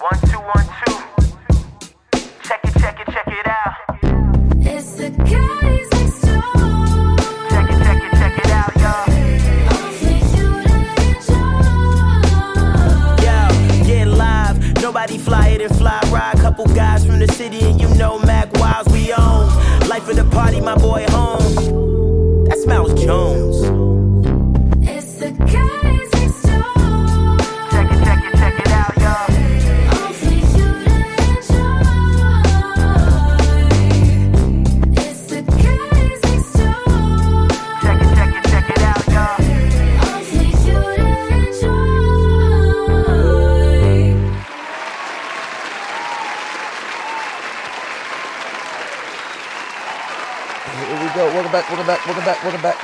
One, two, one, two. Check it, check it, check it out. It's the guys. Check it, check it, check it out, y'all. Yo, get live. Nobody flyer than fly ride. Couple guys from the city, and you know Mack Wilds we own. Life of the party, my boy home.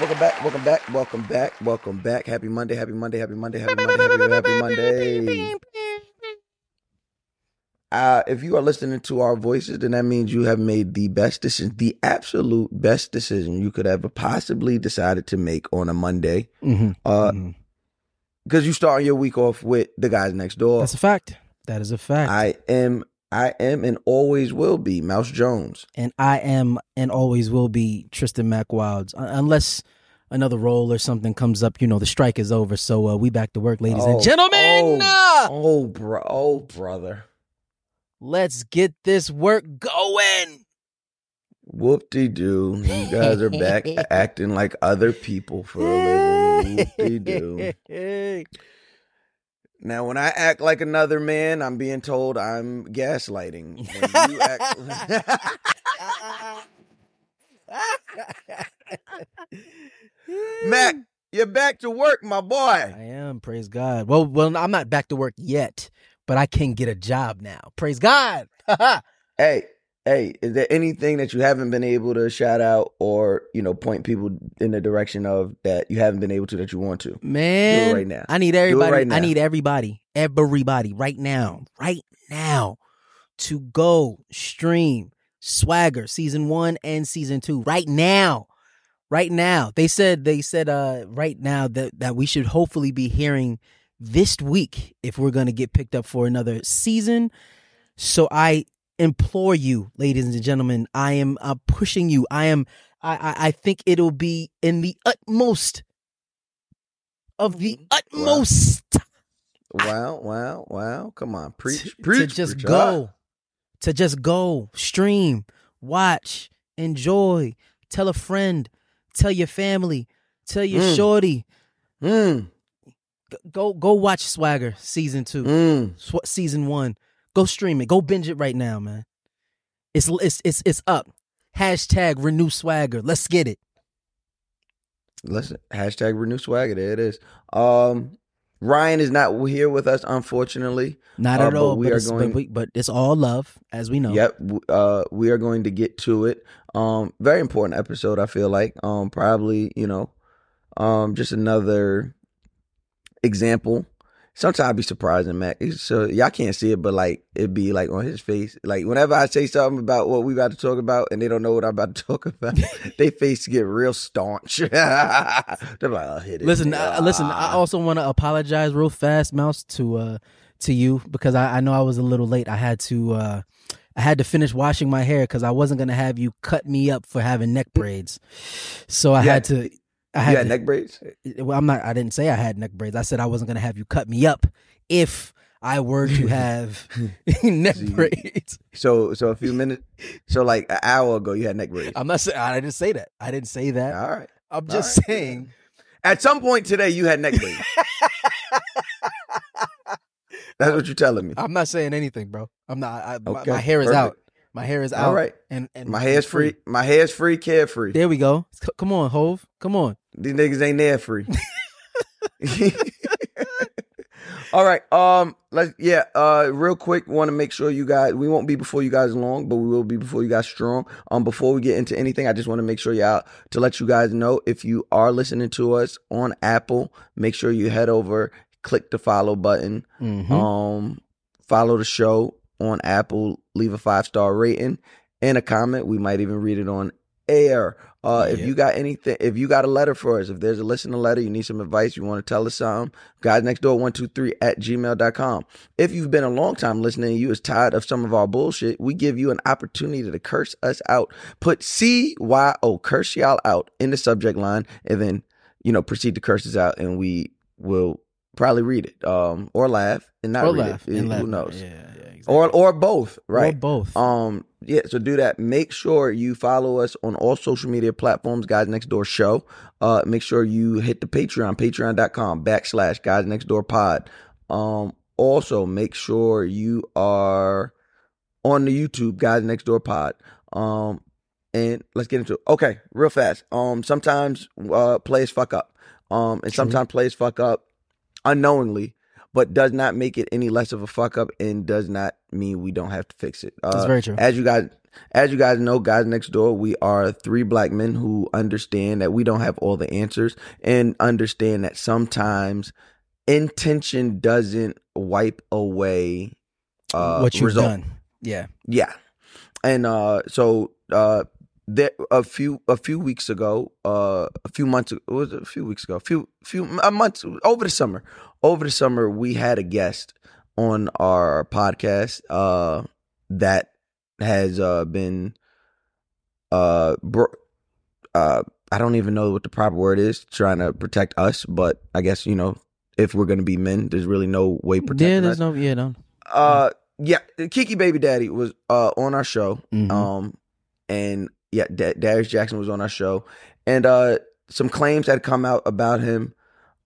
Welcome back. Welcome back. Welcome back. Welcome back. Happy Monday. Happy Monday. Happy Monday. Happy Monday. Happy, happy Monday. Uh, if you are listening to our voices, then that means you have made the best decision, the absolute best decision you could ever possibly decided to make on a Monday. Mm-hmm. Uh, because you start your week off with the guys next door. That's a fact. That is a fact. I am, I am, and always will be Mouse Jones. and I am and always will be Tristan Mack Wilds, unless another role or something comes up. You know, the strike is over, so uh, we back to work, ladies Oh, and gentlemen. Oh, oh, bro, oh, brother. Let's get this work going. Whoop de doo. You guys are back acting like other people for a living. Whoop de doo. Now, when I act like another man, I'm being told I'm gaslighting. When you act- Mac, you're back to work, my boy. I am. Praise God. Well, well, I'm not back to work yet, but I can get a job now. Praise God. Hey, hey, is there anything that you haven't been able to shout out or, you know, point people in the direction of that you haven't been able to that you want to? Man, right now. I need everybody. right. I need everybody, everybody right now, right now, to go stream Swagger season one and season two right now, right now. They said they said uh right now that that we should hopefully be hearing this week if we're gonna get picked up for another season. So I implore you, ladies and gentlemen, I am uh, pushing you. I am. I, I I think it'll be in the utmost of the utmost Wow, wow, wow. Come on. Preach, to, preach. to just preach. go, Ah. to just go, stream, watch, enjoy, tell a friend, tell your family, tell your Mm. shorty, Mm, go go watch Swagger season two, mm. Sw- season one. Go stream it. Go binge it right now, man. It's it's it's it's up. Hashtag renew Swagger. Let's get it. Listen, hashtag renew swagger. There it is. Um, Ryan is not here with us, unfortunately. Not Uh, at but all. we but, are it's, going- but, we- but it's all love, as we know. Yep. Uh, we are going to get to it. Um, very important episode. I feel like. Um, probably you know, um, just another example. Sometimes I be surprising, Mac. So y'all can't see it, but like it be like on his face. Like whenever I say something about what we about to talk about, and they don't know what I'm about to talk about, they face get real staunch. They're like, "Oh, hit it." Listen, uh, listen. I also want to apologize real fast, Mouse, to uh to you because I, I know I was a little late. I had to uh I had to finish washing my hair because I wasn't gonna have you cut me up for having neck braids. So I had had- to. I You had had neck braids. well, I'm not. I didn't say I had neck braids. I said I wasn't gonna have you cut me up if I were to have neck See. braids. So so a few minutes. So like an hour ago, you had neck braids. I'm not saying I didn't say that. I didn't say that. All right. I'm just right. saying. At some point today, you had neck braids. That's what you're telling me. I'm not saying anything, bro. I'm not. I, my, Okay, my hair is perfect. out. My hair is out. All right. And and My hair's free. My hair's free. Carefree. There we go. C- Come on, Hove. Come on. These niggas ain't there free. All right. Um. Let's. Yeah. Uh. Real quick. Want to make sure you guys. We won't be before you guys long, but we will be before you guys strong. Um. Before we get into anything, I just want to make sure you out to let you guys know if you are listening to us on Apple, make sure you head over, click the follow button. Mhm. Um. Follow the show on Apple. Leave a five star rating and a comment. We might even read it on air. Uh, if Yeah. you got anything, if you got a letter for us, if there's a listener letter, you need some advice, you want to tell us something, guys next door 123 at gmail.com. If you've been a long time listening you is tired of some of our bullshit, we give you an opportunity to curse us out. Put C Y O, curse y'all out in the subject line, and then, you know, proceed to curse us out, and we will probably read it, um, or laugh and not Or read laugh. it. and laugh. Who knows? Yeah, yeah, exactly. Or, or both, right? Or both. Um, yeah, so do that. Make sure you follow us on all social media platforms, Guys Next Door Show. Uh, make sure you hit the Patreon, patreon.com backslash Guys Next Door Pod. Um, also make sure you are on the YouTube, Guys Next Door Pod. Um, and let's get into it. Okay, real fast. Um, sometimes uh players fuck up. Um, and sometimes players fuck up unknowingly, but does not make it any less of a fuck up and does not mean we don't have to fix it. Uh, That's very true. As you guys as you guys know, guys next door, we are three black men who understand that we don't have all the answers and understand that sometimes intention doesn't wipe away uh what you've result. done. Yeah. Yeah. And uh so uh there a few a few weeks ago, uh a few months ago, was a few weeks ago, a few few a month over the summer. Over the summer we had a guest on our podcast uh that has uh been uh bro- uh I don't even know what the proper word is trying to protect us, but I guess you know if we're going to be men, there's really no way protecting Yeah, us there's no yeah, no. uh yeah Keke baby daddy was uh on our show Mhm. um and yeah da- darius jackson was on our show and uh some claims had come out about him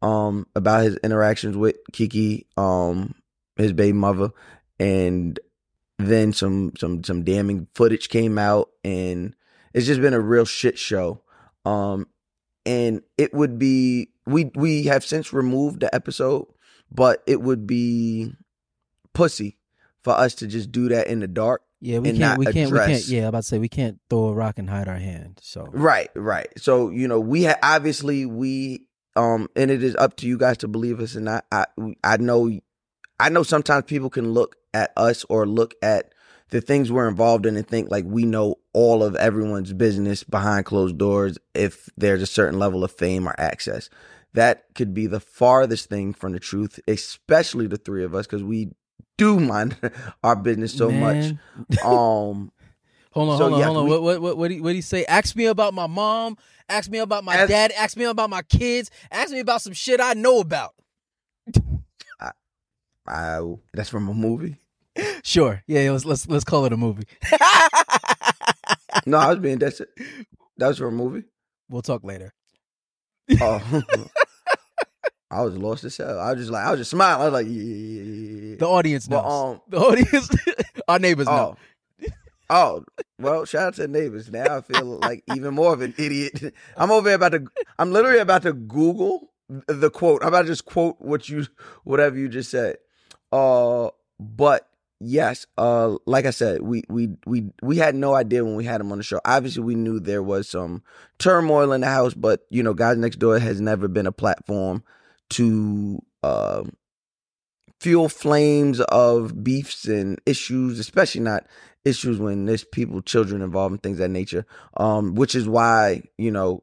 um about his interactions with Keke um his baby mother and then some some some damning footage came out and it's just been a real shit show um and it would be we we have since removed the episode but it would be pussy for us to just do that in the dark. Yeah, we can't not we can't we can't yeah, I'm about to say we can't throw a rock and hide our hand. So Right, right. So you know, we ha- obviously we um, and it is up to you guys to believe us. And I, I, I know, I know sometimes people can look at us or look at the things we're involved in and think like we know all of everyone's business behind closed doors if there's a certain level of fame or access. That could be the farthest thing from the truth, especially the three of us, because we do mind our business so Man. much. Um, Hold on, So, hold on, yeah, hold on. we- what what what what do you, what do you say? Ask me about my mom. Ask me about my Ask- dad. Ask me about my kids. Ask me about some shit I know about. I, that's from a movie. Sure. Yeah. Let's let's let's call it a movie. No, I was being that's it. That was from a movie. we'll talk later. Oh, I was lost as hell. I was just like, I was just smiling. I was like, yeah, yeah, yeah, yeah. The audience knows. But, um, the audience, our neighbors know. oh, oh, well, shout out to the neighbors. Now I feel like even more of an idiot. I'm over here about to. I'm literally about to Google the quote. I'm about to just quote what you, whatever you just said. Uh, but yes, uh, like I said, we we we we had no idea when we had him on the show. Obviously, we knew there was some turmoil in the house, but you know, guys next door has never been a platform to um fuel flames of beefs and issues, especially not issues when there's people, children involved and things that nature. Um, which is why, you know,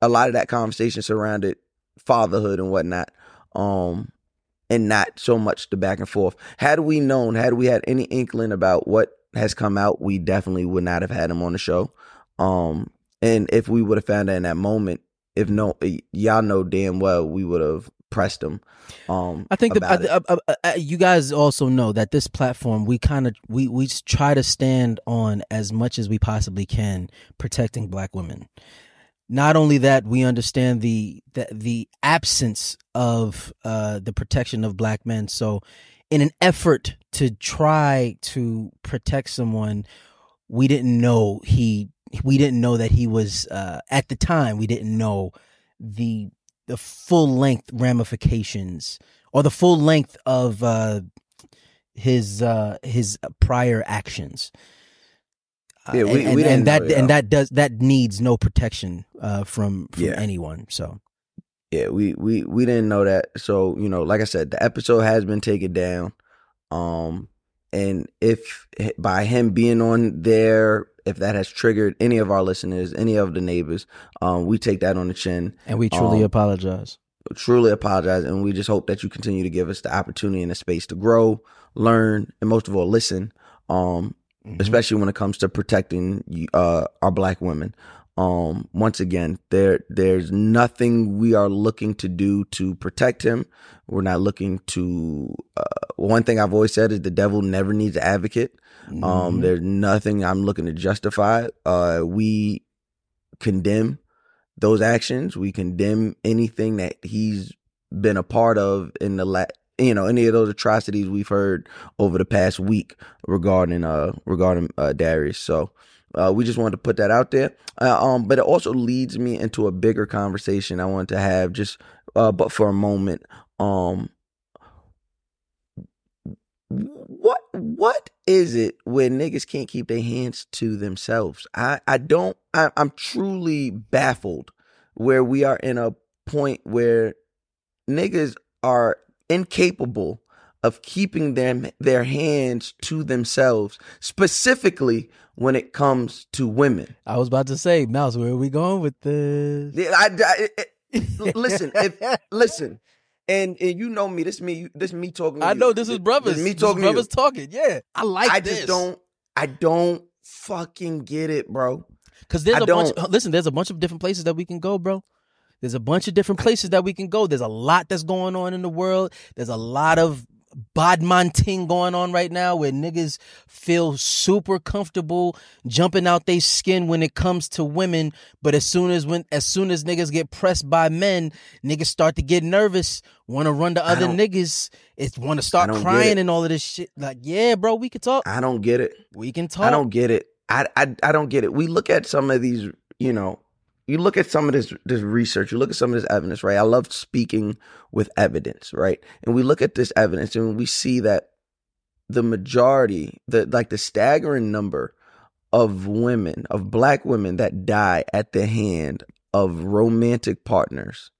a lot of that conversation surrounded fatherhood and whatnot. Um, and not so much the back and forth. Had we known, had we had any inkling about what has come out, we definitely would not have had him on the show. Um, and if we would have found that in that moment, if no, y'all know damn well we would have pressed him. Um, I think the, uh, uh, uh, uh, you guys also know that this platform we kind of we we try to stand on as much as we possibly can protecting black women. Not only that, we understand the the, the absence of uh, the protection of black men. So, in an effort to try to protect someone, we didn't know he we didn't know that he was uh, at the time we didn't know the the full length ramifications or the full length of uh, his uh, his prior actions. Uh, Yeah, we- and, we and- that know, and that does that needs no protection uh, from from Yeah. anyone. So Yeah, we we we didn't know that. So you know, like I said, the episode has been taken down. Um, and if by him being on there, if that has triggered any of our listeners, any of the neighbors, um, we take that on the chin. and we truly Um, apologize. Truly apologize, and we just hope that you continue to give us the opportunity and the space to grow, learn, and most of all, listen. Um, Mhm. especially when it comes to protecting uh, our black women. Um, once again, there there's nothing we are looking to do to protect him. We're not looking to. Uh, one thing I've always said is the devil never needs an advocate. Um, Mhm. there's nothing I'm looking to justify. Uh, we condemn those actions. We condemn anything that he's been a part of in the la- you know any of those atrocities we've heard over the past week regarding uh regarding uh Darius. So uh, we just wanted to put that out there. Uh, um, but it also leads me into a bigger conversation I want to have just uh, but for a moment. Um, what what is it where niggas can't keep their hands to themselves? I I don't. I, I'm truly baffled where we are in a point where niggas are incapable of keeping them their hands to themselves, specifically when it comes to women. I was about to say, Mouse, where are we going with this? I, I- listen, if listen, and and you know me. This me. This me talking. To I you. know this is brothers. me This is talking. to you. brothers talking. Yeah, I like. I this. just don't. I don't fucking get it, bro. Because there's I a bunch. don't. Listen, there's a bunch of different places that we can go, bro. There's a bunch of different places that we can go. There's a lot that's going on in the world. There's a lot of bodmonting going on right now where niggas feel super comfortable jumping out their skin when it comes to women. But as soon as when as soon as niggas get pressed by men, niggas start to get nervous, want to run to other niggas. It's want to start crying and all of this shit. Like, yeah, bro, we can talk. I don't get it. We can talk. I don't get it. I, I I don't get it. We look at some of these, you know, you look at some of this this research, you look at some of this evidence, right? I love speaking with evidence, right? And we look at this evidence and we see that the majority, the like the staggering number of women, of black women that die at the hand of romantic partners.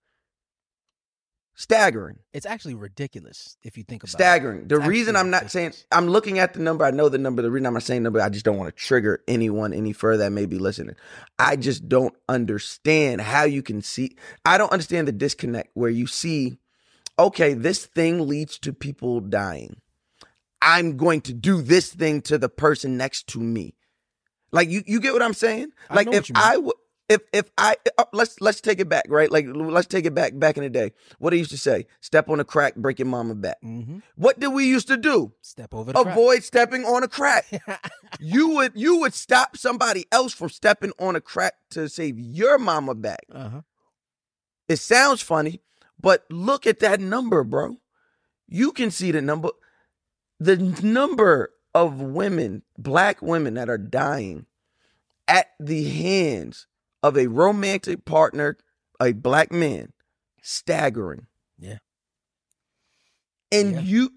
Staggering. It's actually ridiculous if you think about it. staggering. The It's reason I'm not saying. I'm looking at the number, I know the number. The reason I'm not saying number, I just don't want to trigger anyone any further that may be listening. I just don't understand how you can see. I don't understand the disconnect where you see, okay, this thing leads to people dying. I'm going to do this thing to the person next to me. Like you, you get what I'm saying? Like if. I would. If if I uh, let's let's take it back, right? Like let's take it back back in the day. What they used to say: "Step on a crack, break your mama back." hmm What did we used to do? Step over the crack. Avoid stepping on a crack. you would you would stop somebody else from stepping on a crack to save your mama back. uh-huh. It sounds funny, but look at that number, bro. You can see the number. The number of women, black women that are dying at the hands of a romantic partner, a black man, staggering. Yeah. And Yeah. you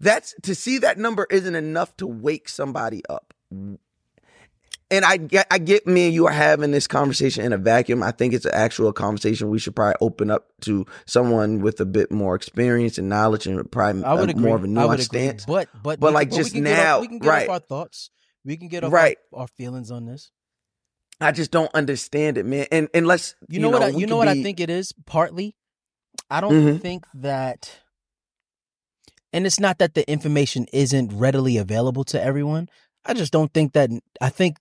that's to see that number isn't enough to wake somebody up. And I get I get me and you are having this conversation in a vacuum. I think it's an actual conversation we should probably open up to someone with a bit more experience and knowledge and probably I would a- agree. more of a nuanced stance. But but But, we- like, we just get off- now- we can get right. off our thoughts. We can get off Right. our, our feelings on this. I just don't understand it, man. And unless let's You, know, what? I, you know what I think it is. Partly, I don't Mhm. think that, and it's not that the information isn't readily available to everyone. I just don't think that. I think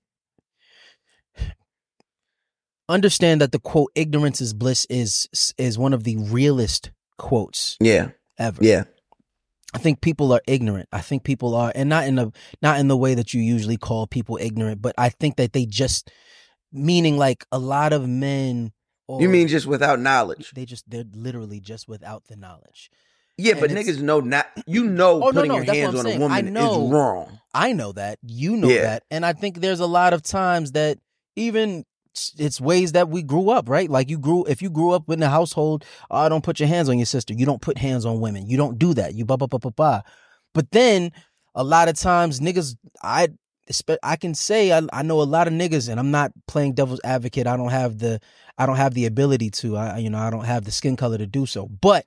understand that the quote ignorance is bliss is is one of the realest quotes Yeah. ever. Yeah. I think people are ignorant. I think people are, and not in the not in the way that you usually call people ignorant, but I think that they just meaning like a lot of men. Or You mean just without knowledge? they just they're literally just without the knowledge. Yeah, And but niggas know not. You know, Oh, putting no, your hands on a woman I know- is wrong. I know that. You know Yeah. that. And I think there's a lot of times that even it's- ways that we grew up, right? Like you grew if you grew up in a household, oh, don't put your hands on your sister. You don't put hands on women. You don't do that. You ba ba ba ba ba. But then a lot of times niggas I I can say I, I know a lot of niggas and I'm not playing devil's advocate. I don't have the I don't have the ability to. I you know, I don't have the skin color to do so. But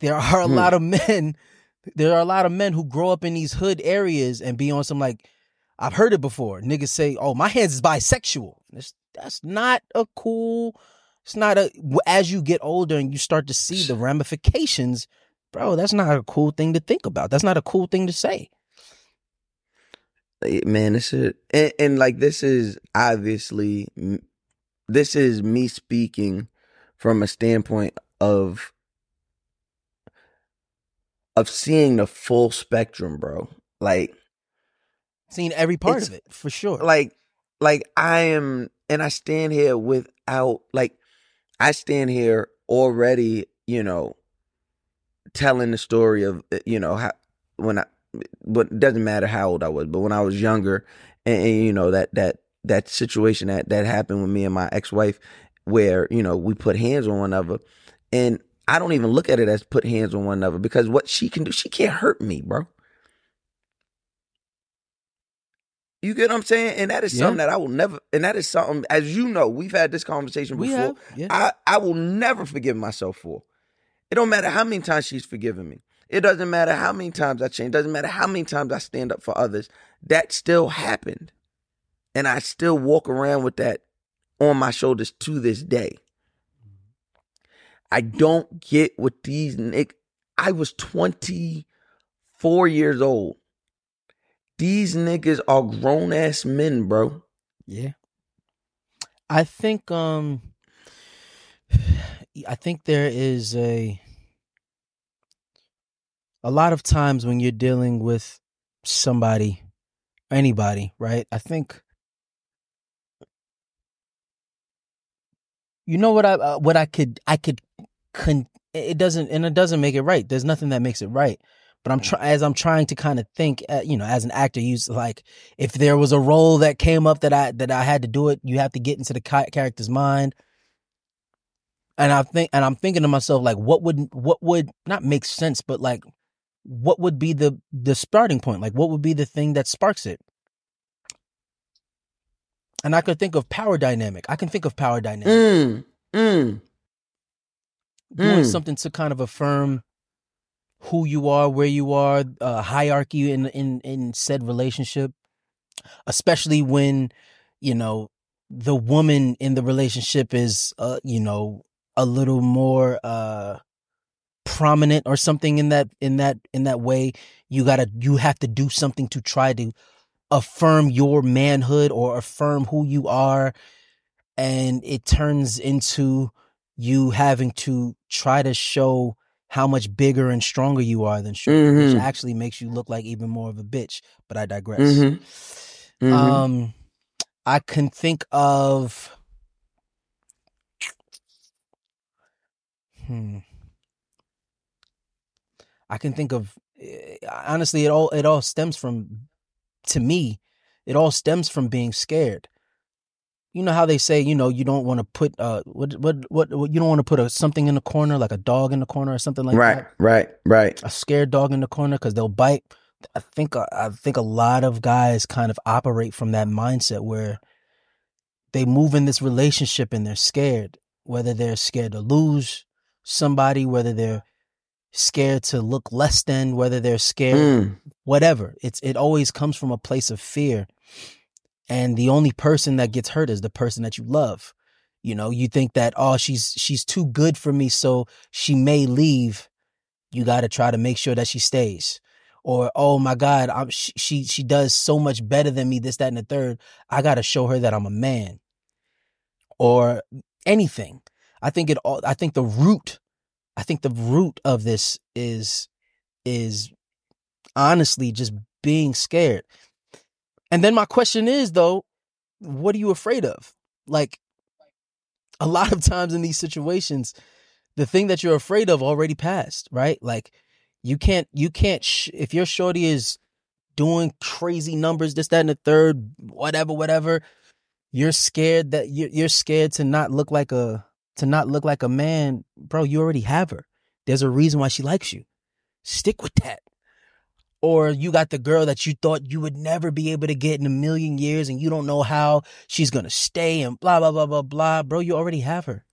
there are a Hmm. lot of men there are a lot of men who grow up in these hood areas and be on some like I've heard it before. Niggas say, "Oh, my hands is bisexual." That's that's not a cool. It's not a. As you get older and you start to see the ramifications, bro, that's not a cool thing to think about. That's not a cool thing to say. Eh, Man, this is and, and like this is obviously this is me speaking from a standpoint of of seeing the full spectrum, bro. Like Seen every part of it for sure. like like I am and I stand here without like I stand here already, you know, telling the story of uh, you know how when I but it doesn't matter how old I was, but when I was younger and, and, you know that that that situation that that happened with me and my ex-wife where, you know, we put hands on one another and I don't even look at it as put hands on one another because what she can do, she can't hurt me, bro. You get what I'm saying? And that is Yeah. something that I will never, and that is something, as you know, we've had this conversation before. have, yeah. I, I will never forgive myself for. It don't matter how many times she's forgiven me. It doesn't matter how many times I change. It doesn't matter how many times I stand up for others. That still happened. And I still walk around with that on my shoulders to this day. I don't get what these nick. I was 24 years old. These niggas are grown ass men, bro. Yeah. I think um I think there is a a lot of times when you're dealing with somebody anybody, right? I think you know what I uh, what I could I could con- it doesn't and it doesn't make it right. There's nothing that makes it right. But I'm trying as I'm trying to kind of think, uh, you know, as an actor, you like if there was a role that came up that I that I had to do it, you have to get into the ca- character's mind. And I think, and I'm thinking to myself, like, what would what would not make sense, but like, what would be the the starting point? Like, what would be the thing that sparks it? And I could think of power dynamic. I can think of power dynamic Mm, mm. doing Mm. something to kind of affirm who you are, where you are, uh, hierarchy in in in said relationship, especially when you know the woman in the relationship is uh you know a little more uh prominent or something in that in that in that way you got to you have to do something to try to affirm your manhood or affirm who you are and it turns into you having to try to show how much bigger and stronger you are than she, which Mhm. actually makes you look like even more of a bitch. But I digress. Mhm. Mhm. Um, I can think of. Hmm. I can think of eh, honestly, it all it all stems from, to me, it all stems from being scared. You know how they say, you know, you don't want to put uh what what what, what you don't want to put a something in the corner like a dog in the corner or something like right, that right, right. Right. A scared dog in the corner because they'll bite. I think uh, I think a lot of guys kind of operate from that mindset where they move in this relationship and they're scared, whether they're scared to lose somebody, whether they're scared to look less than, whether they're scared, Mm. whatever. It's it always comes from a place of fear, and the only person that gets hurt is the person that you love. You know, you think that oh she's she's too good for me, so she may leave you got to try to make sure that she stays or oh my god I'm, she, she she does so much better than me this that and the third i got to show her that i'm a man or anything i think it all i think the root I think the root of this is is honestly just being scared. And then my question is though, what are you afraid of? Like a lot of times in these situations, the thing that you're afraid of already passed, right? Like you can't you can't sh- if your shorty is doing crazy numbers, this, that, and the third, whatever, whatever. You're scared that you're, you're scared to not look like a to not look like a man, bro. You already have her. There's a reason why she likes you. Stick with that. Or you got the girl that you thought you would never be able to get in a million years, and you don't know how she's gonna stay, and blah blah blah blah blah, bro. You already have her.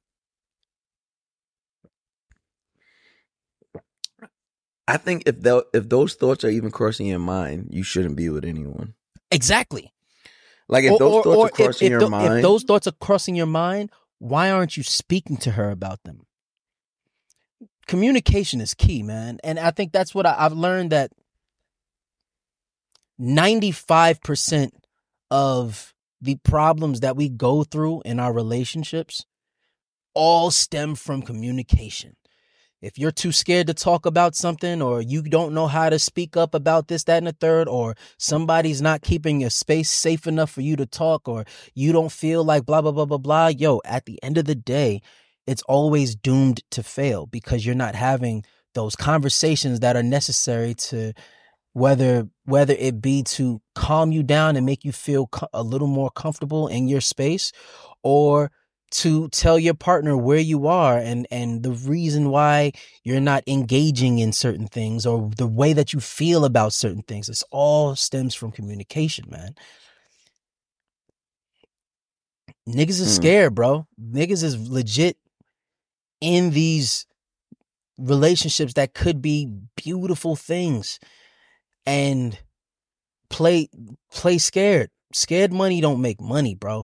I think if tho- if those thoughts are even crossing your mind, you shouldn't be with anyone. Exactly. Like if those thoughts are crossing if, your tho- mind, if those thoughts are crossing your mind, why aren't you speaking to her about them? Communication is key, man, and I think that's what I, I've learned that ninety five percent of the problems that we go through in our relationships all stem from communication. If you're too scared to talk about something, or you don't know how to speak up about this, that, and the third, or somebody's not keeping your space safe enough for you to talk, or you don't feel like blah, blah, blah, blah, blah, yo, at the end of the day, it's always doomed to fail because you're not having those conversations that are necessary to whether whether it be to calm you down and make you feel co- a little more comfortable in your space or to tell your partner where you are and and the reason why you're not engaging in certain things or the way that you feel about certain things. This all stems from communication man. Niggas is Hmm. scared bro. Niggas is legit in these relationships that could be beautiful things and play play scared. Scared money don't make money bro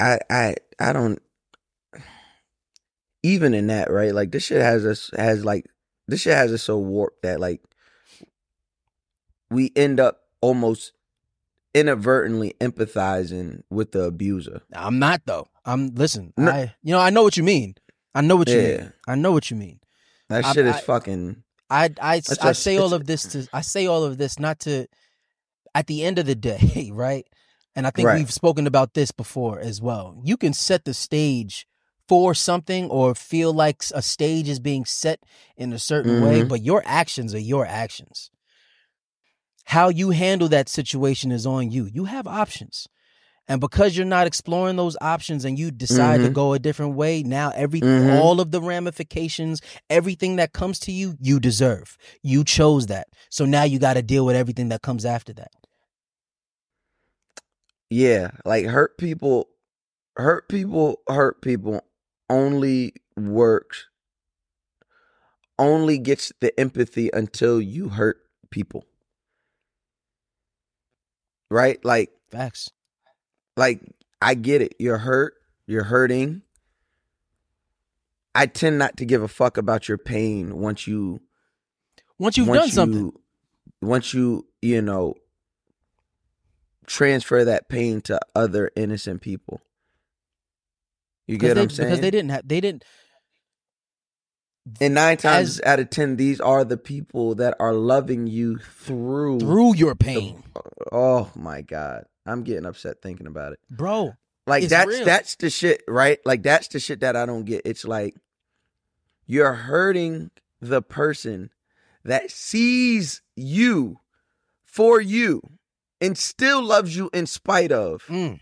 I I I don't. Even in that, right? Like this shit has us has like this shit has us so warped that like we end up almost inadvertently empathizing with the abuser. i'm not though i'm listen No. i you know i know what you mean i know what you Yeah. mean i know what you mean That I- shit is I- fucking. I I, I say all of this to I say all of this not to at the end of the day, right? And I think Right. we've spoken about this before as well. You can set the stage for something or feel like a stage is being set in a certain way, Mhm. but your actions are your actions. How you handle that situation is on you. You have options. And because you're not exploring those options and you decide to Mhm. go a different way, now every Mhm. all of the ramifications, everything that comes to you, you deserve. You chose that. So now you got to deal with everything that comes after that. Yeah, like hurt people, hurt people, hurt people only works, only gets the empathy until you hurt people. Right? Like, Facts. like I get it. You're hurt. You're hurting. I tend not to give a fuck about your pain once you Once you've once done something. once you you know transfer that pain to other innocent people. You get what they, I'm saying? Because they didn't have they didn't And nine times As- out of ten, these are the people that are loving you through. through your pain, Oh my god, I'm getting upset thinking about it. bro. Like that's real. that's the shit, right? Like that's the shit that I don't get. It's like you're hurting the person that sees you for you and still loves you in spite of. Mm.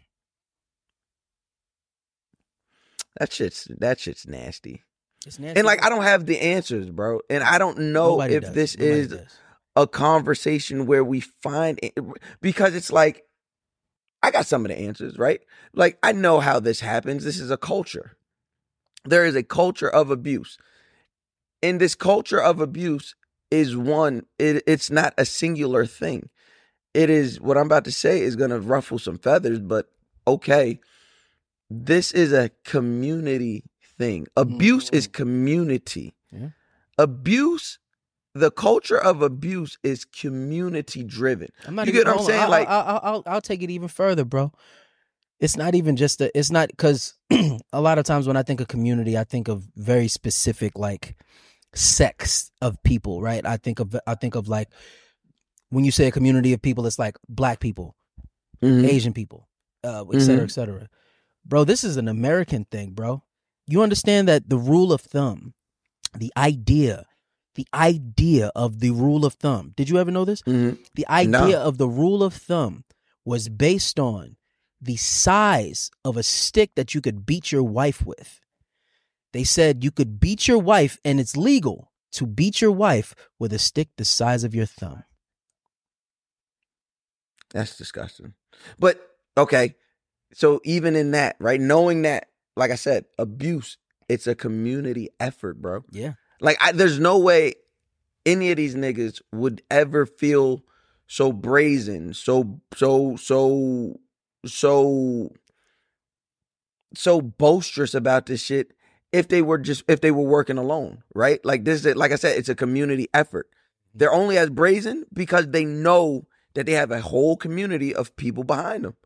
That shit's that shit's nasty. It's nasty. And like I don't have the answers, bro. And I don't know Nobody if does. this Nobody is does. a conversation where we find it because it's like I got some of the answers, right? Like I know how this happens. This is a culture. There is a culture of abuse. And this culture of abuse is one it, it's not a singular thing. It is what I'm about to say is going to ruffle some feathers, but okay. This is a community thing. Abuse is mm-hmm. community. Yeah. Abuse the culture of abuse is community driven. I'm not You even, get what I'm saying? I'll, Like- I'll, I'll, I'll, I'll take it even further, bro. It's not even just a. It's not because a lot of times when I think of community, I think of very specific like sects of people, right? I think of I think of like when you say a community of people, it's like black people, Mhm. Asian people, uh, et cetera, Mhm. et cetera. Bro, this is an American thing, bro. You understand that the rule of thumb, the idea, the idea of the rule of thumb. Did you ever know this? Mhm. The idea No. of the rule of thumb was based on the size of a stick that you could beat your wife with. They said you could beat your wife, and it's legal to beat your wife with a stick the size of your thumb. That's disgusting. But okay, so even in that, right? Knowing that, like I said, abuse, it's a community effort, bro. Yeah. Like I, there's no way any of these niggas would ever feel so brazen, so so so so so boisterous about this shit if they were just if they were working alone, right? Like this is like I said, it's a community effort. Mm-hmm. They're only as brazen because they know that they have a whole community of people behind them.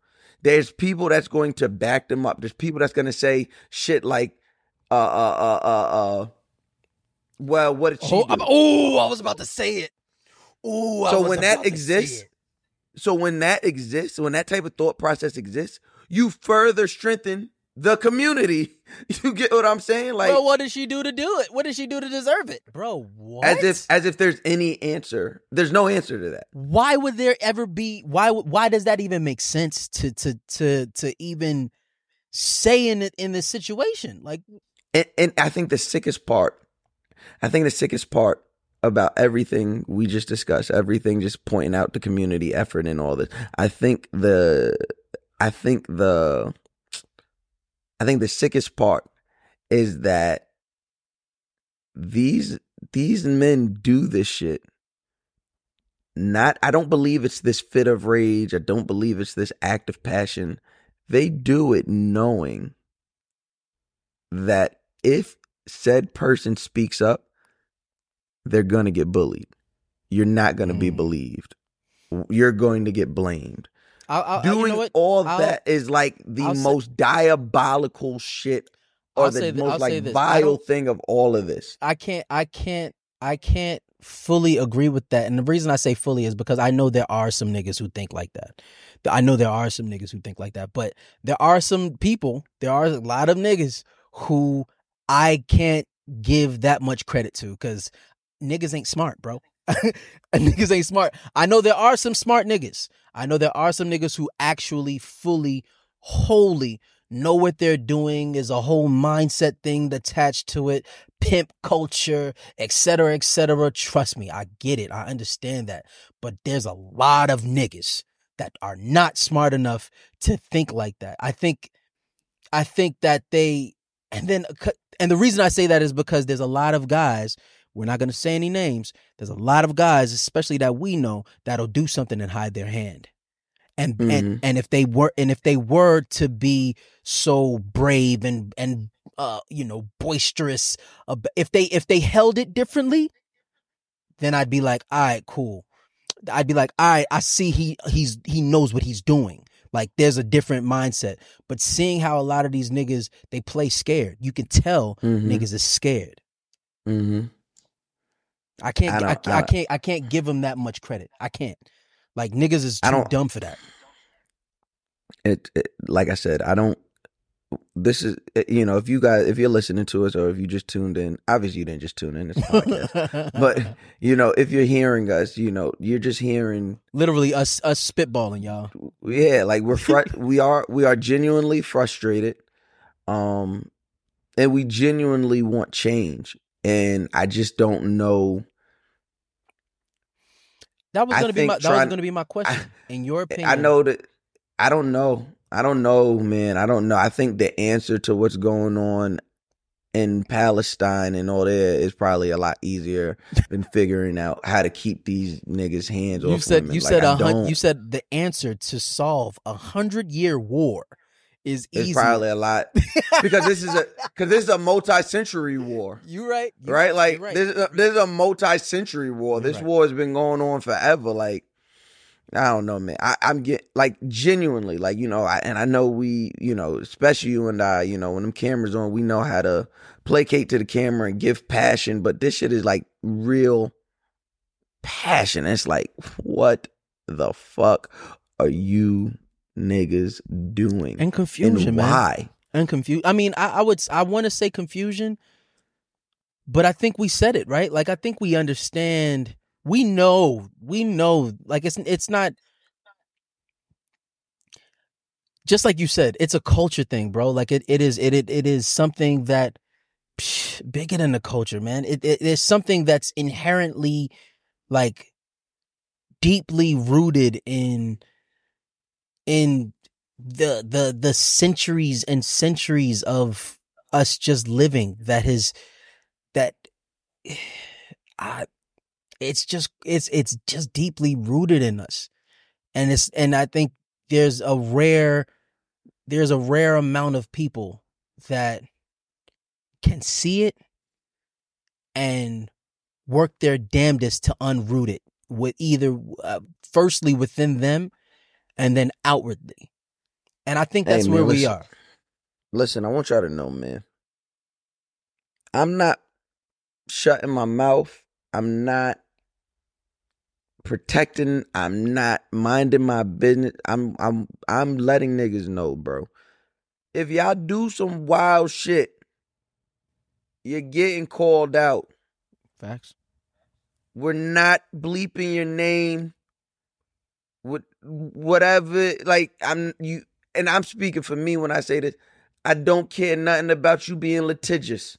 There's people that's going to back them up. There's people that's going to say shit like, uh, uh, uh, uh, uh well, what did she Oh, oh, I was about to say it. Oh, so was when that exists, so when that exists, when that type of thought process exists, you further strengthen the community. You get what I'm saying? Like well, what did she do to do it? What did she do to deserve it, bro? What? as if as if there's any answer. There's no answer to that. why would there ever be? Why? Why does that even make sense to to to to even say in it in this situation? Like, And, and I think the sickest part, I think the sickest part about everything we just discussed, everything just pointing out the community effort and all this. I think the, I think the, I think the sickest part is that these these men do this shit. Not, I don't believe it's this fit of rage. I don't believe it's this act of passion. They do it knowing that if said person speaks up, they're going to get bullied. You're not going to be Mm. believed. You're going to get blamed. I'll, I'll, Doing you know all I'll- that is like the I'll say- most diabolical shit or the th- most I'll like vile thing of all of this. I can't I can't I can't fully agree with that. And the reason I say fully is because I know there are some niggas who think like that. I know there are some niggas who think like that, but there are some people, there are a lot of niggas who I can't give that much credit to cuz niggas ain't smart, bro. niggas ain't smart. I know there are some smart niggas. I know there are some niggas who actually fully wholly know what they're doing is a whole mindset thing attached to it pimp culture etc., cetera et cetera trust me i get it i understand that but there's a lot of niggas that are not smart enough to think like that i think i think that they and then and the reason i say that is because there's a lot of guys we're not going to say any names. There's a lot of guys especially that we know that'll do something and hide their hand. And Mhm. and and if they were and if they were to be so brave and and uh you know boisterous ab- if they if they held it differently then i'd be like all right cool. I'd be like all right i see he he's he knows what he's doing. Like there's a different mindset. But seeing how a lot of these niggas they play scared you can tell Mhm. niggas is scared. Hmm I can't. I I, I, I- can't. I can't give him that much credit. I can't. Like niggas is I too don't- dumb for that. It, it like I said, I don't. This is you know if you guys if you're listening to us or if you just tuned in, obviously you didn't just tune in. It's a podcast, but you know if you're hearing us, you know you're just hearing literally us us spitballing, y'all. yeah like we're fr- we are we are genuinely frustrated um and we genuinely want change and i just don't know That was gonna be my that was gonna be my question. In your opinion, i know that i don't know i don't know man i don't know i think the answer to what's going on in palestine and all that is probably a lot easier than figuring out how to keep these niggas hands you off said women. you Like, said I a hun- you said the answer to solve a hundred year war is it's probably a lot because this is a because this is a multi-century war you right, You- right? Like right. this, is a, this is a multi-century war. You're This right. war has been going on forever. Like I don't know, man. I, I'm get like genuinely, like you know, I, and I know we, you know, especially you and I, you know, when them cameras on, we know how to placate to the camera and give passion. But this shit is like real passion. It's like, what the fuck are you niggas doing? and confusion, and man. why? and confused. I mean, I, I would, I want to say confusion, but I think we said it right. Like I think we understand. We know, we know. Like it's, it's not. Just like you said, it's a culture thing, bro. Like it, it is, it, it, it is something that psh, bigger than the culture, man. It, it is something that's inherently, like, deeply rooted in, in the the the centuries and centuries of us just living that has that I it's just it's it's just deeply rooted in us. And it's and I think there's a rare there's a rare amount of people that can see it and work their damnedest to unroot it with either uh, firstly within them and then outwardly and I think Hey, that's man, where we are. Listen, I want y'all to know, man. I'm not shutting my mouth. I'm not protecting. I'm not minding my business. I'm I'm I'm letting niggas know, bro. If y'all do some wild shit, you're getting called out. Facts. We're not bleeping your name. What whatever like I'm you and I'm speaking for me when I say this. I don't care nothing about you being litigious.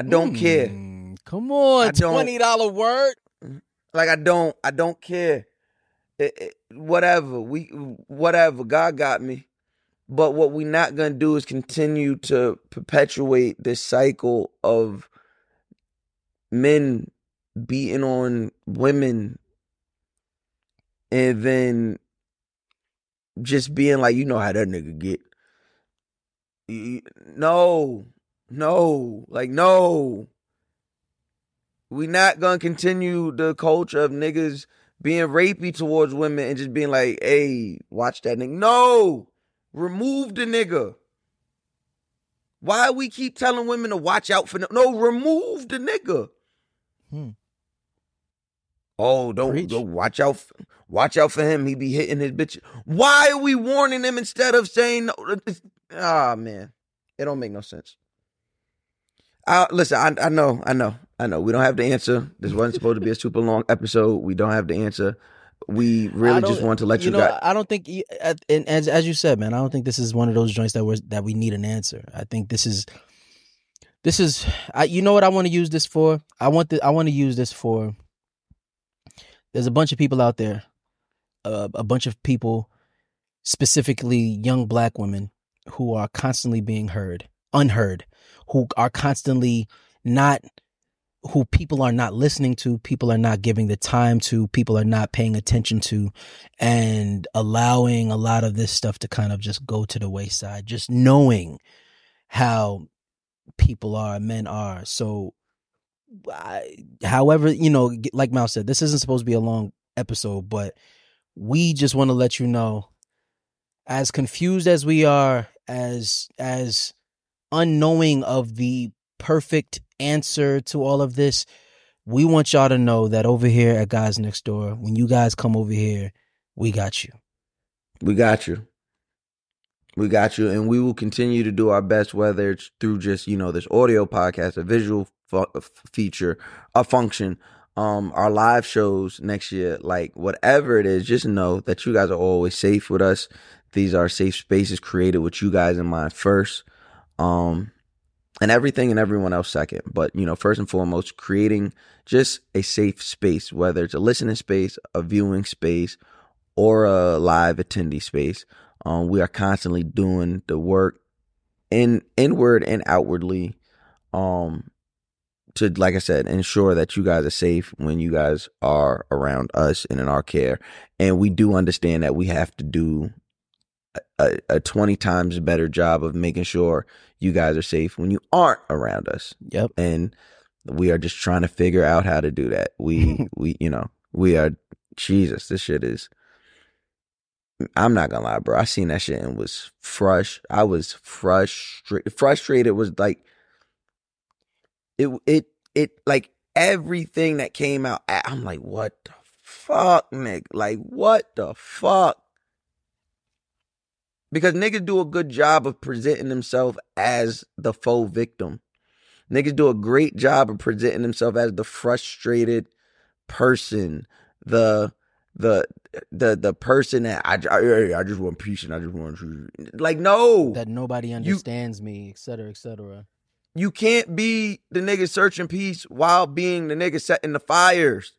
I don't care. Mm, Come on, twenty dollar word. Like I don't I don't care. It- it- whatever. We whatever. God got me. But what we not gonna do is continue to perpetuate this cycle of men beating on women and then just being like, you know how that nigga get. No, no, like no. We not gonna continue the culture of niggas being rapey towards women and just being like, hey, watch that nigga. No, remove the nigga. Why we keep telling women to watch out for no? No, remove the nigga. Hmm. Oh, don't, Preach. don't watch out. Watch out for him. He be hitting his bitch. Why are we warning him instead of saying no? Ah, man, it don't make no sense. I, listen, I, I know, I know, I know. We don't have the answer. This wasn't supposed to be a super long episode. We don't have the answer. We really just want to let you, know. guys. I don't think, you- and as as you said, man, I don't think this is one of those joints that was that we need an answer. I think this is, this is, I, you know what I want to use this for? I want the, I want to use this for. There's a bunch of people out there, uh, a bunch of people, specifically young black women, who are constantly being heard, unheard, who are constantly not who people are not listening to, people are not giving the time to, people are not paying attention to, and allowing a lot of this stuff to kind of just go to the wayside, just knowing how people are, men are. So, However, you know, like Mal said, this isn't supposed to be a long episode, but we just want to let you know, as confused as we are, as as unknowing of the perfect answer to all of this. We want y'all to know that over here at Guys Next Door, when you guys come over here, we got you. We got you. We got you, and we will continue to do our best, whether it's through just you know this audio podcast, a visual fu- feature, a function, um, our live shows next year, like whatever it is. Just know that you guys are always safe with us. These are safe spaces created with you guys in mind first, um, and everything and everyone else second. But you know, first and foremost, creating just a safe space, whether it's a listening space, a viewing space, or a live attendee space. Um, we are constantly doing the work in inward and outwardly, um, to like I said, ensure that you guys are safe when you guys are around us and in our care. And we do understand that we have to do a, a 20 times better job of making sure you guys are safe when you aren't around us. Yep. And we are just trying to figure out how to do that. We, we, you know, we are, Jesus, this shit is, I'm not gonna lie, bro. I seen that shit and was frush. I was frustrated. Frustrated was like, it, it, it, like everything that came out. I'm like, what the fuck, nigga? Like, what the fuck? Because niggas do a good job of presenting themselves as the faux victim. Niggas do a great job of presenting themselves as the frustrated person, the the the the person that I, I, I just want peace and I just want like no That nobody understands me, et cetera, et cetera. You can't be the nigga searching peace while being the nigga setting the fires.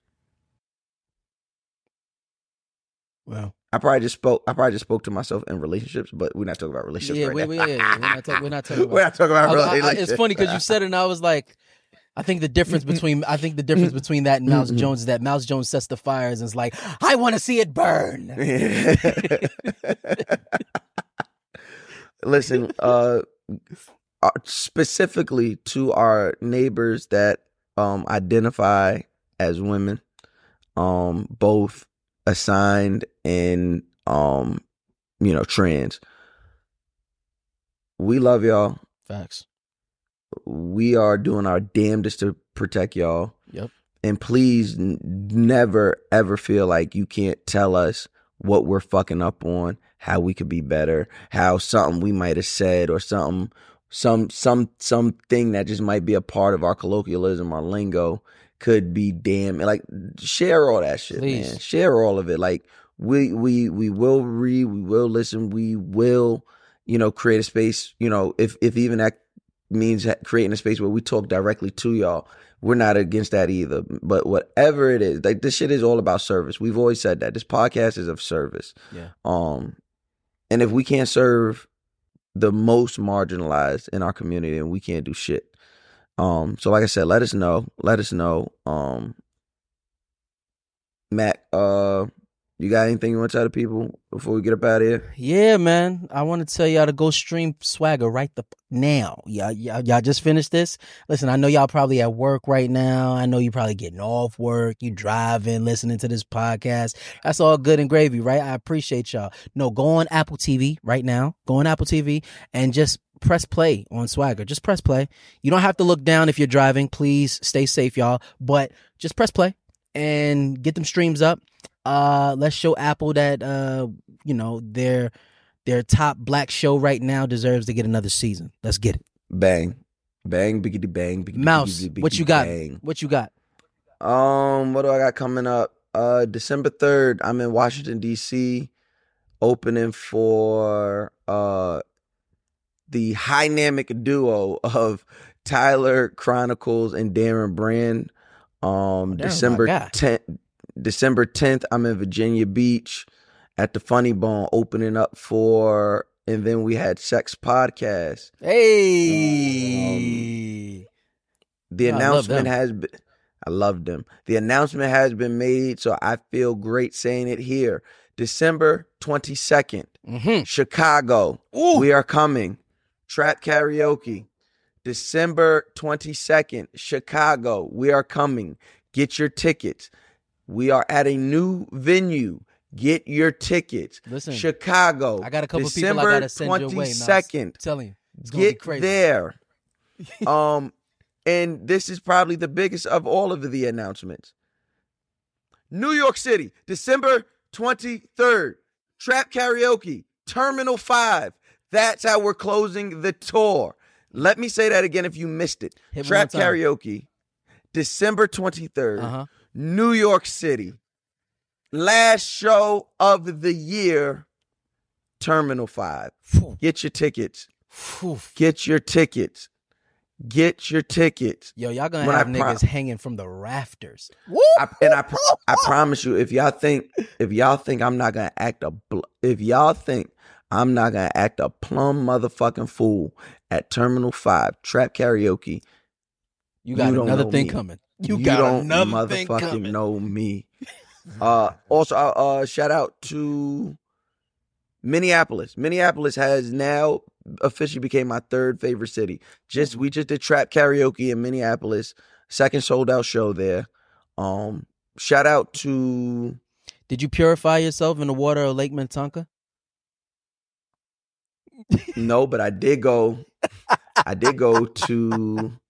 Well, I probably just spoke. I probably just spoke to myself in relationships, but we're not talking about relationships. yeah, right we, now. we, yeah, we're not, talk, we're not talking about. We're not talking about I- I- I- relationships. it's funny because you said it, and I was like, I think the difference between I think the difference between that and Mouse Jones is that Mouse Jones sets the fires and is like, I want to see it burn. Listen, uh, uh, specifically to our neighbors that um identify as women, um, both assigned and um, you know, trans. We love y'all. Facts. We are doing our damnedest to protect y'all. Yep. And please n- never ever feel like you can't tell us what we're fucking up on, how we could be better, how something we might have said or something some some something that just might be a part of our colloquialism our lingo could be damn like share all that shit, Please. man. Share all of it. Like we we we will read, we will listen, we will, you know, create a space, you know, if if even that means creating a space where we talk directly to y'all. We're not against that either. But whatever it is, like this shit is all about service. We've always said that. This podcast is of service. Yeah. Um and if we can't serve the most marginalized in our community, and we can't do shit. Um so like I said, let us know. Let us know. Um Mack, uh you got anything you want to tell the people before we get up out of here? Yeah, man. I want to tell y'all to go stream Swagger right the now. Y'all, y'all, y'all just finished this. Listen, I know y'all probably at work right now. I know you're probably getting off work. You driving, listening to this podcast. That's all good and gravy, right? I appreciate y'all. No, go on Apple TV right now. Go on Apple TV and just press play on Swagger. Just press play. You don't have to look down if you're driving. Please stay safe, y'all. But just press play and get them streams up. Uh, let's show Apple that uh, you know, their their top black show right now deserves to get another season. Let's get it. Bang. Bang, biggity bang, biggity Mouse, biggity, what you got? bang. What you got? Um, what do I got coming up? Uh December 3rd, I'm in Washington, DC, opening for uh the dynamic duo of Tyler Chronicles and Darren Brand. Um my December 10th December 10th, I'm in Virginia Beach at the Funny Bone opening up for and then we had Sex Podcast. Hey, The I announcement has been I love them. The announcement has been made, so I feel great saying it here. December 22nd, mm-hmm. Chicago. Ooh. We are coming. Trap karaoke. December 22nd, Chicago. We are coming. Get your tickets. We are at a new venue. Get your tickets. Listen, Chicago. I got a couple December people I gotta send your way. 22nd. I'm telling you, it's gonna Get crazy. there. um, and this is probably the biggest of all of the announcements. New York City, December 23rd, Trap Karaoke, Terminal 5. That's how we're closing the tour. Let me say that again if you missed it. Hit Trap. Karaoke, December 23rd, Uh-huh. New York City. Last show of the year, Terminal 5. Get your tickets. Get your tickets. Get your tickets. Yo, y'all gonna When have pro- niggas hanging from the rafters. I, and I, pro- I promise you, if y'all think, if y'all think I'm not gonna act a, bl- if y'all think I'm not gonna act a plum motherfucking fool at Terminal Five Trap Karaoke, You got You another thing me. coming. You, got don't motherfucking know me. Uh, also, uh, uh, shout out to Minneapolis. Minneapolis has now officially became my third favorite city. Just we just did trap karaoke in Minneapolis, second sold out show there. Um, shout out to Did you purify yourself in the water of Lake Minnetonka? no, but I did go. I did go to.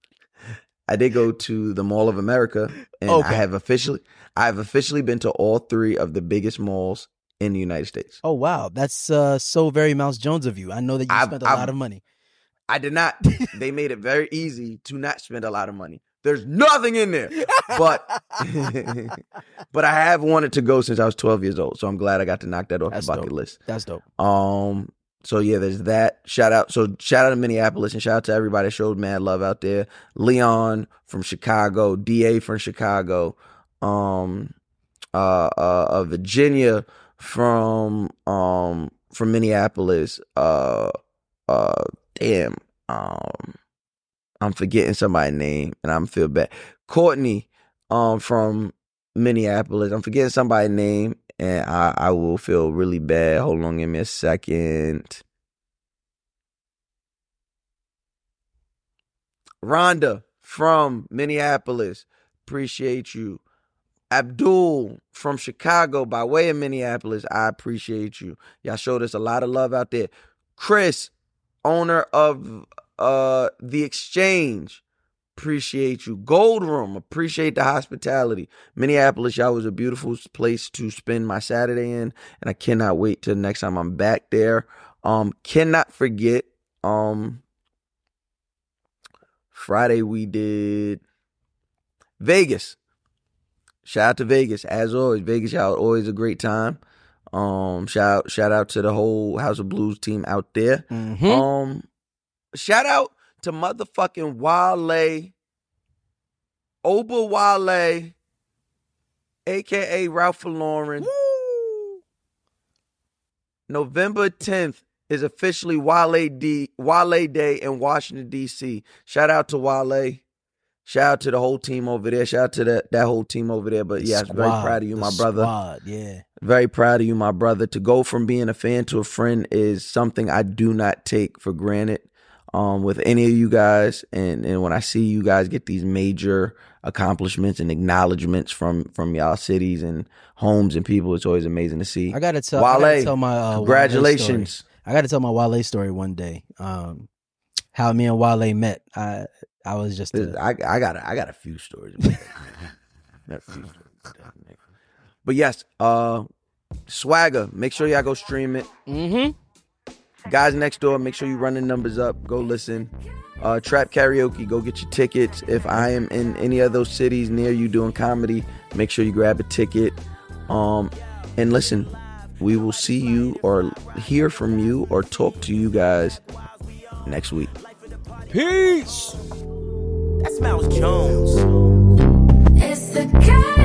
I did go to the Mall of America, and Okay. I have officially. I have officially been to all three of the biggest malls in the United States. Oh wow, that's uh, so very Mouse Jones of you. I know that you I've- spent a I've- lot of money. I did not. they made it very easy to not spend a lot of money. There's nothing in there, but but I have wanted to go since I was 12 years old. So I'm glad I got to knock that off That's the bucket dope. list. That's dope. Um. So yeah, there's that. Shout out. So shout out to Minneapolis and shout out to everybody that showed mad love out there. Leon from Chicago, Da from Chicago, um, uh, uh, uh Virginia from um from Minneapolis. Uh, uh, damn. Um, I'm forgetting somebody's name and I'm feel bad. Courtney, um, from Minneapolis. I'm forgetting somebody's name and I, I will feel really bad. Hold on, give me a second. Rhonda from Minneapolis, appreciate you. Abdul from Chicago by way of Minneapolis, I appreciate you. Y'all showed us a lot of love out there. Chris, owner of uh the exchange, appreciate you. Gold Room, appreciate the hospitality. Minneapolis, y'all was a beautiful place to spend my Saturday in, and I cannot wait till next time I'm back there. Um, cannot forget. Um, Friday we did Vegas. Shout out to Vegas as always. Vegas, y'all always a great time. Um, shout out, shout out to the whole House of Blues team out there. Mhm. Um, shout out to motherfucking Wale, Oba Wale, aka Ralph Lauren. November 10th is officially Wale D Wale Day in Washington D.C. Shout out to Wale. Shout out to the whole team over there. Shout out to that that whole team over there. But The yes, very proud of you, my brother. squad, Yeah. Very proud of you, my brother. To go from being a fan to a friend is something I do not take for granted. Um, with any of you guys, and and when I see you guys get these major accomplishments and acknowledgments from from y'all cities and homes and people, it's always amazing to see. I gotta tell. I gotta Wale, tell my uh, congratulations. I gotta tell my Wale story one day. Um, how me and Wale met. I I was just. A, I I got a, I got a few stories. Got a few stories. But yes, uh, swagger. Make sure y'all go stream it. mm-hmm. Guys next door, make sure you run the numbers up. Go listen. Uh, Trap karaoke. Go get your tickets. If I am in any of those cities near you doing comedy, make sure you grab a ticket. Um, and listen, we will see you or hear from you or talk to you guys next week. Peace. That's Mouse Jones. It's the guys